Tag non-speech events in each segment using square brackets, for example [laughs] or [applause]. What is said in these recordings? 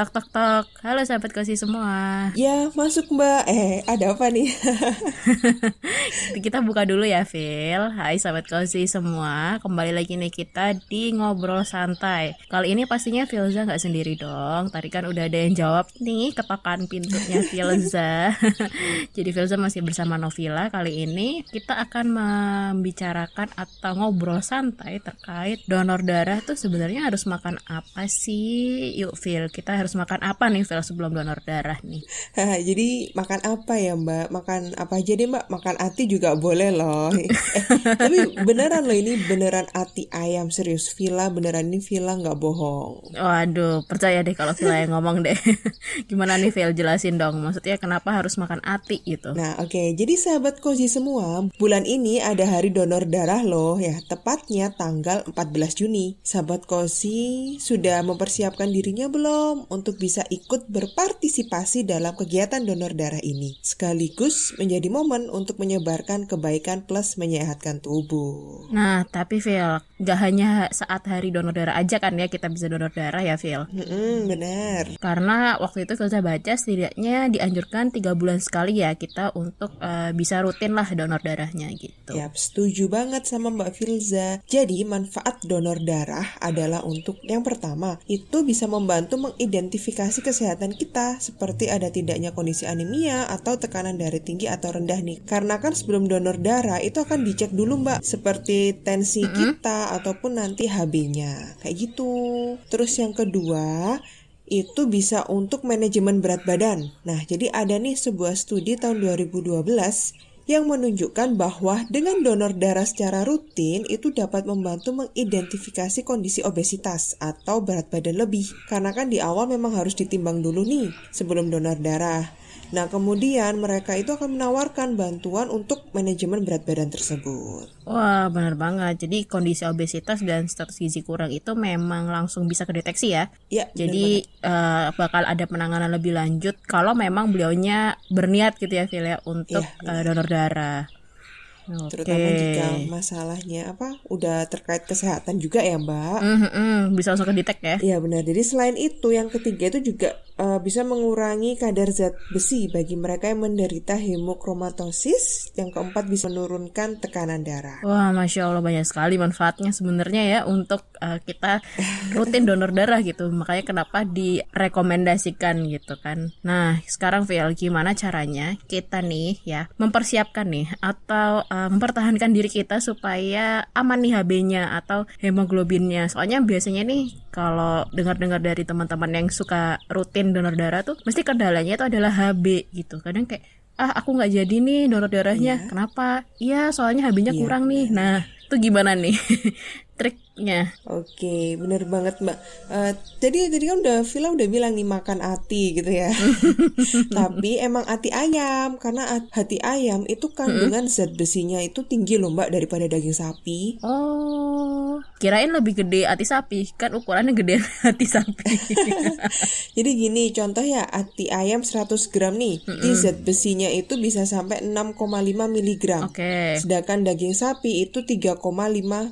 Tok tok tok. Halo sahabat kosi semua. Ya, masuk Mbak. Eh, ada apa nih? [laughs] kita buka dulu ya, Phil. Hai sahabat kosi semua. Kembali lagi nih kita di ngobrol santai. Kali ini pastinya Filza nggak sendiri dong. Tadi kan udah ada yang jawab nih ketokan pintunya [laughs] Filza. [laughs] Jadi Filza masih bersama Novila. Kali ini kita akan membicarakan atau ngobrol santai terkait donor darah tuh sebenarnya harus makan apa sih? Yuk Phil, kita harus harus makan apa nih Vel sebelum donor darah nih? Jadi makan apa ya Mbak? Makan apa aja deh Mbak? Makan ati juga boleh loh. [laughs] eh, tapi beneran loh ini beneran ati ayam serius. Villa beneran ini Villa nggak bohong. Waduh, percaya deh kalau Villa yang [laughs] ngomong deh. [laughs] Gimana nih Vel jelasin dong. Maksudnya kenapa harus makan ati gitu? Nah oke, okay. jadi sahabat Koji semua, bulan ini ada hari donor darah loh ya. Tepatnya tanggal 14 Juni. Sahabat Koji sudah mempersiapkan dirinya belum untuk bisa ikut berpartisipasi dalam kegiatan donor darah ini, sekaligus menjadi momen untuk menyebarkan kebaikan plus menyehatkan tubuh. Nah, tapi Phil, gak hanya saat hari donor darah aja kan ya kita bisa donor darah ya Phil? Hmm, benar. Karena waktu itu Phil baca setidaknya dianjurkan tiga bulan sekali ya kita untuk uh, bisa rutin lah donor darahnya gitu. Yap, setuju banget sama Mbak Filza. Jadi manfaat donor darah adalah untuk yang pertama itu bisa membantu mengidentifikasi identifikasi kesehatan kita seperti ada tidaknya kondisi anemia atau tekanan darah tinggi atau rendah nih. Karena kan sebelum donor darah itu akan dicek dulu mbak seperti tensi kita ataupun nanti HB-nya kayak gitu. Terus yang kedua itu bisa untuk manajemen berat badan. Nah, jadi ada nih sebuah studi tahun 2012 yang menunjukkan bahwa dengan donor darah secara rutin itu dapat membantu mengidentifikasi kondisi obesitas atau berat badan lebih. Karena kan di awal memang harus ditimbang dulu nih sebelum donor darah. Nah, kemudian mereka itu akan menawarkan bantuan untuk manajemen berat badan tersebut. Wah, benar banget. Jadi kondisi obesitas dan status gizi kurang itu memang langsung bisa kedeteksi ya. Iya. Jadi uh, bakal ada penanganan lebih lanjut kalau memang beliaunya berniat gitu ya, Phil ya, untuk ya, uh, donor darah. Okay. Terutama jika masalahnya apa udah terkait kesehatan juga ya Mbak. Mm -hmm, bisa langsung kedetek ya. Iya benar. Jadi selain itu yang ketiga itu juga uh, bisa mengurangi kadar zat besi bagi mereka yang menderita hemokromatosis. Yang keempat bisa menurunkan tekanan darah. Wah masya Allah banyak sekali manfaatnya sebenarnya ya untuk uh, kita rutin donor darah gitu. Makanya kenapa direkomendasikan gitu kan. Nah sekarang Phil gimana caranya kita nih ya mempersiapkan nih atau uh, mempertahankan diri kita supaya aman nih HB-nya atau hemoglobinnya. Soalnya biasanya nih kalau dengar-dengar dari teman-teman yang suka rutin donor darah tuh mesti kendalanya itu adalah HB gitu. Kadang kayak ah aku nggak jadi nih donor darahnya. Yeah. Kenapa? Iya, soalnya HB-nya yeah. kurang nih. Nah, itu gimana nih? [laughs] triknya. Oke, bener banget mbak. Uh, jadi tadi kan udah Villa udah bilang nih makan ati gitu ya. [laughs] Tapi emang ati ayam karena hati ayam itu kandungan zat besinya itu tinggi loh mbak daripada daging sapi. Oh, kirain lebih gede ati sapi kan ukurannya gede [laughs] hati sapi. [laughs] jadi gini contoh ya ati ayam 100 gram nih, mm -hmm. zat besinya itu bisa sampai 6,5 miligram. Oke. Okay. Sedangkan daging sapi itu 3,5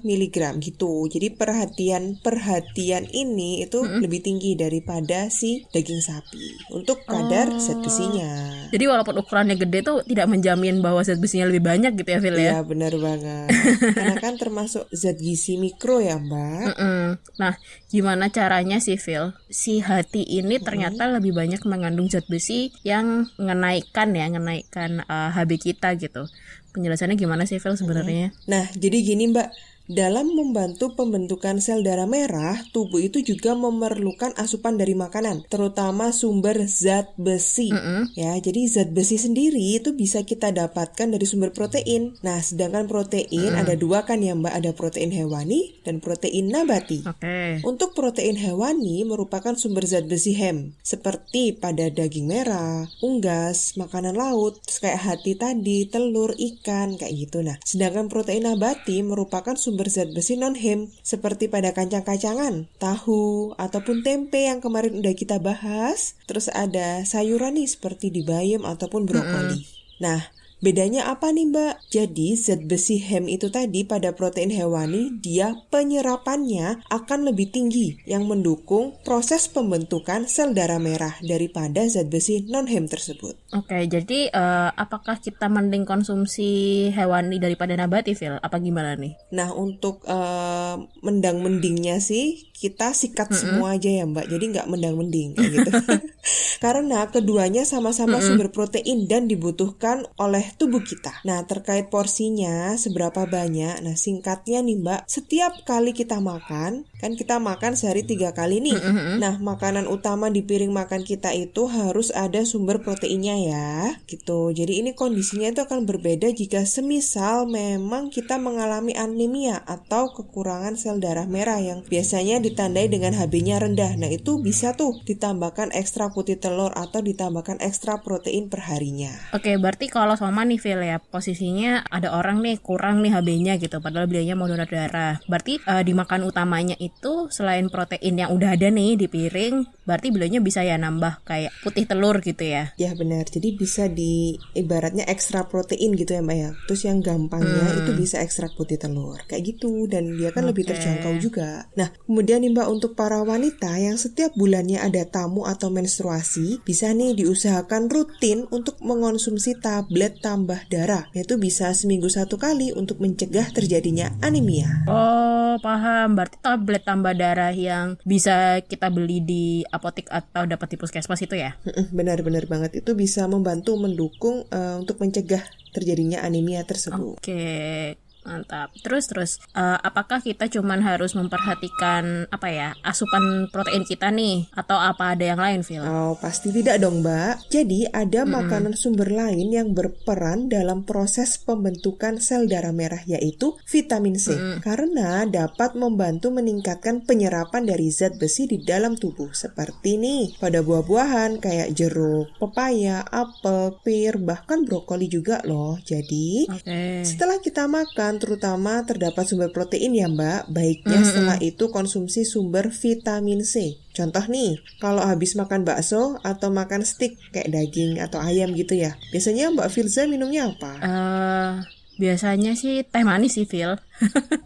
miligram gitu gitu. Jadi perhatian perhatian ini itu mm -hmm. lebih tinggi daripada si daging sapi untuk kadar oh. zat besinya. Jadi walaupun ukurannya gede tuh tidak menjamin bahwa zat besinya lebih banyak gitu ya, Phil ya? Iya benar banget. [laughs] Karena kan termasuk zat gizi mikro ya, Mbak. Mm -mm. Nah, gimana caranya sih, Phil? Si hati ini ternyata mm -hmm. lebih banyak mengandung zat besi yang menaikkan ya, menaikkan uh, eh, HB kita gitu. Penjelasannya gimana sih, Phil sebenarnya? Nah, jadi gini, Mbak dalam membantu pembentukan sel darah merah, tubuh itu juga memerlukan asupan dari makanan, terutama sumber zat besi. Mm -hmm. Ya, jadi zat besi sendiri itu bisa kita dapatkan dari sumber protein. Nah, sedangkan protein mm. ada dua kan ya Mbak, ada protein hewani dan protein nabati. Okay. Untuk protein hewani merupakan sumber zat besi hem, seperti pada daging merah, unggas, makanan laut, kayak hati tadi, telur, ikan, kayak gitu. Nah, sedangkan protein nabati merupakan sumber berzat besi non-hem seperti pada kacang-kacangan, tahu, ataupun tempe yang kemarin udah kita bahas. Terus ada sayuran nih seperti di bayam ataupun brokoli. Mm -hmm. Nah, Bedanya apa nih Mbak? Jadi zat besi hem itu tadi pada protein hewani dia penyerapannya akan lebih tinggi yang mendukung proses pembentukan sel darah merah daripada zat besi non hem tersebut. Oke, jadi uh, apakah kita mending konsumsi hewani daripada nabati, Phil? Apa gimana nih? Nah, untuk uh, mendang-mendingnya sih kita sikat mm -hmm. semua aja ya Mbak. Jadi nggak mendang-mending kayak gitu. [laughs] Karena keduanya sama-sama mm -hmm. sumber protein dan dibutuhkan oleh tubuh kita. Nah, terkait porsinya seberapa banyak? Nah, singkatnya nih Mbak, setiap kali kita makan, kan kita makan sehari tiga kali nih. Mm -hmm. Nah, makanan utama di piring makan kita itu harus ada sumber proteinnya ya, gitu. Jadi ini kondisinya itu akan berbeda jika semisal memang kita mengalami anemia atau kekurangan sel darah merah yang biasanya ditandai dengan HB-nya rendah. Nah, itu bisa tuh ditambahkan ekstra putih telur atau ditambahkan ekstra protein perharinya. Oke, berarti kalau sama nih Phil ya, posisinya ada orang nih kurang nih HB-nya gitu, padahal beliaunya mau donor darah. Berarti uh, di makan utamanya itu selain protein yang udah ada nih di piring, berarti beliaunya bisa ya nambah kayak putih telur gitu ya? Ya benar, jadi bisa di ibaratnya ekstra protein gitu ya Mbak ya. Terus yang gampangnya hmm. itu bisa ekstrak putih telur, kayak gitu. Dan dia kan okay. lebih terjangkau juga. Nah, kemudian nih Mbak untuk para wanita yang setiap bulannya ada tamu atau menstruasi, bisa nih diusahakan rutin untuk mengonsumsi tablet tambah darah. Yaitu bisa seminggu satu kali untuk mencegah terjadinya anemia. Oh, paham. Berarti tablet tambah darah yang bisa kita beli di apotek atau dapat di puskesmas itu ya? Benar-benar banget. Itu bisa membantu mendukung uh, untuk mencegah terjadinya anemia tersebut. Oke. Okay. Mantap. Terus terus uh, apakah kita cuman harus memperhatikan apa ya asupan protein kita nih atau apa ada yang lain, Phil? Oh pasti tidak dong, Mbak. Jadi ada -hmm. makanan sumber lain yang berperan dalam proses pembentukan sel darah merah yaitu vitamin C -hmm. karena dapat membantu meningkatkan penyerapan dari zat besi di dalam tubuh seperti nih pada buah-buahan kayak jeruk, pepaya, apel, pir, bahkan brokoli juga loh. Jadi okay. setelah kita makan terutama terdapat sumber protein ya Mbak. Baiknya mm -hmm. setelah itu konsumsi sumber vitamin C. Contoh nih, kalau habis makan bakso atau makan steak kayak daging atau ayam gitu ya. Biasanya Mbak Firza minumnya apa? Uh, biasanya sih teh manis sih, Phil.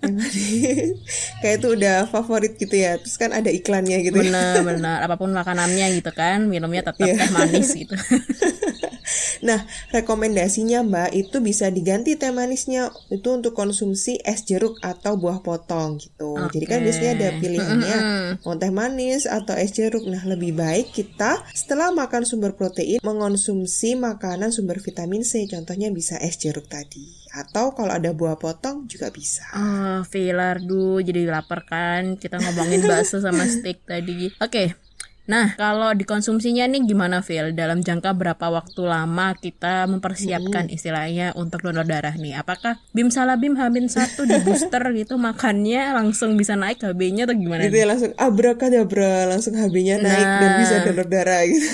teh manis. [laughs] kayak itu udah favorit gitu ya. Terus kan ada iklannya gitu. Benar, ya. benar. Apa pun makanannya gitu kan, minumnya tetap yeah. teh manis gitu. [laughs] Nah, rekomendasinya Mbak itu bisa diganti teh manisnya itu untuk konsumsi es jeruk atau buah potong gitu. Okay. Jadi kan biasanya ada pilihannya mau teh manis atau es jeruk. Nah, lebih baik kita setelah makan sumber protein mengonsumsi makanan sumber vitamin C. Contohnya bisa es jeruk tadi atau kalau ada buah potong juga bisa. Oh, Filar, duh jadi lapar kan. Kita ngomongin bakso sama [laughs] steak tadi. Oke, okay, Nah, kalau dikonsumsinya nih gimana, Phil? Dalam jangka berapa waktu lama kita mempersiapkan hmm. istilahnya untuk donor darah nih? Apakah Bim Salabim Hamin satu di booster [laughs] gitu makannya langsung bisa naik HB-nya atau gimana? Gitu ya langsung abrakadabra langsung HB-nya naik nah, dan bisa donor darah gitu.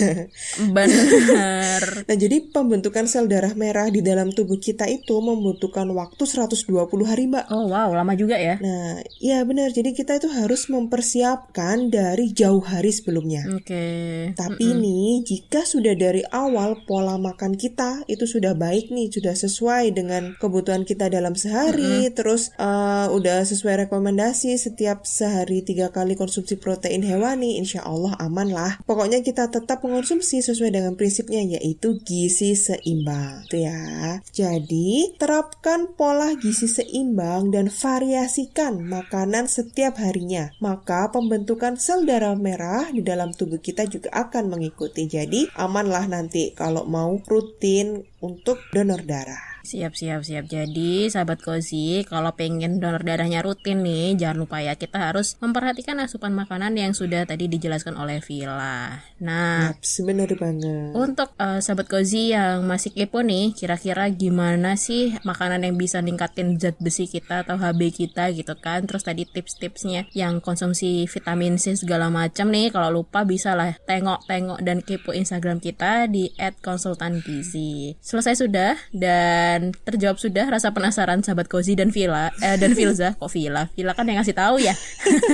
Benar. [laughs] nah, jadi pembentukan sel darah merah di dalam tubuh kita itu membutuhkan waktu 120 hari, Mbak. Oh, wow, lama juga ya. Nah, iya benar. Jadi kita itu harus mempersiapkan dari jauh hari sebelumnya Oke. Okay. Tapi mm -mm. nih, jika sudah dari awal pola makan kita itu sudah baik nih, sudah sesuai dengan kebutuhan kita dalam sehari, mm -hmm. terus uh, udah sesuai rekomendasi setiap sehari tiga kali konsumsi protein hewani, insya Allah aman lah. Pokoknya kita tetap mengonsumsi sesuai dengan prinsipnya yaitu gizi seimbang, tuh ya. Jadi terapkan pola gizi seimbang dan variasikan makanan setiap harinya. Maka pembentukan sel darah merah di dalam dalam tubuh kita juga akan mengikuti. Jadi amanlah nanti kalau mau rutin untuk donor darah. Siap, siap, siap. Jadi, sahabat Kozi, kalau pengen donor darahnya rutin nih, jangan lupa ya, kita harus memperhatikan asupan makanan yang sudah tadi dijelaskan oleh Villa. Nah, sebenarnya banget. Untuk uh, sahabat Kozi yang masih kepo nih, kira-kira gimana sih makanan yang bisa ningkatin zat besi kita atau HB kita gitu kan? Terus tadi tips-tipsnya yang konsumsi vitamin C segala macam nih, kalau lupa bisa lah tengok-tengok dan kepo Instagram kita di @konsultangizi. selesai sudah dan terjawab sudah rasa penasaran sahabat Kozi dan Vila eh, dan Filza. [laughs] Kok Vila? Vila kan yang ngasih tahu ya.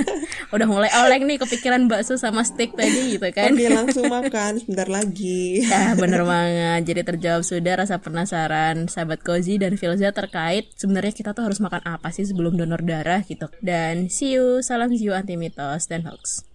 [laughs] Udah mulai oleng nih kepikiran bakso sama steak tadi gitu kan. Oke [laughs] langsung makan sebentar lagi. Ya bener banget. Jadi terjawab sudah rasa penasaran sahabat Kozi dan Filza terkait sebenarnya kita tuh harus makan apa sih sebelum donor darah gitu. Dan see you. Salam jiwa anti mitos dan hoax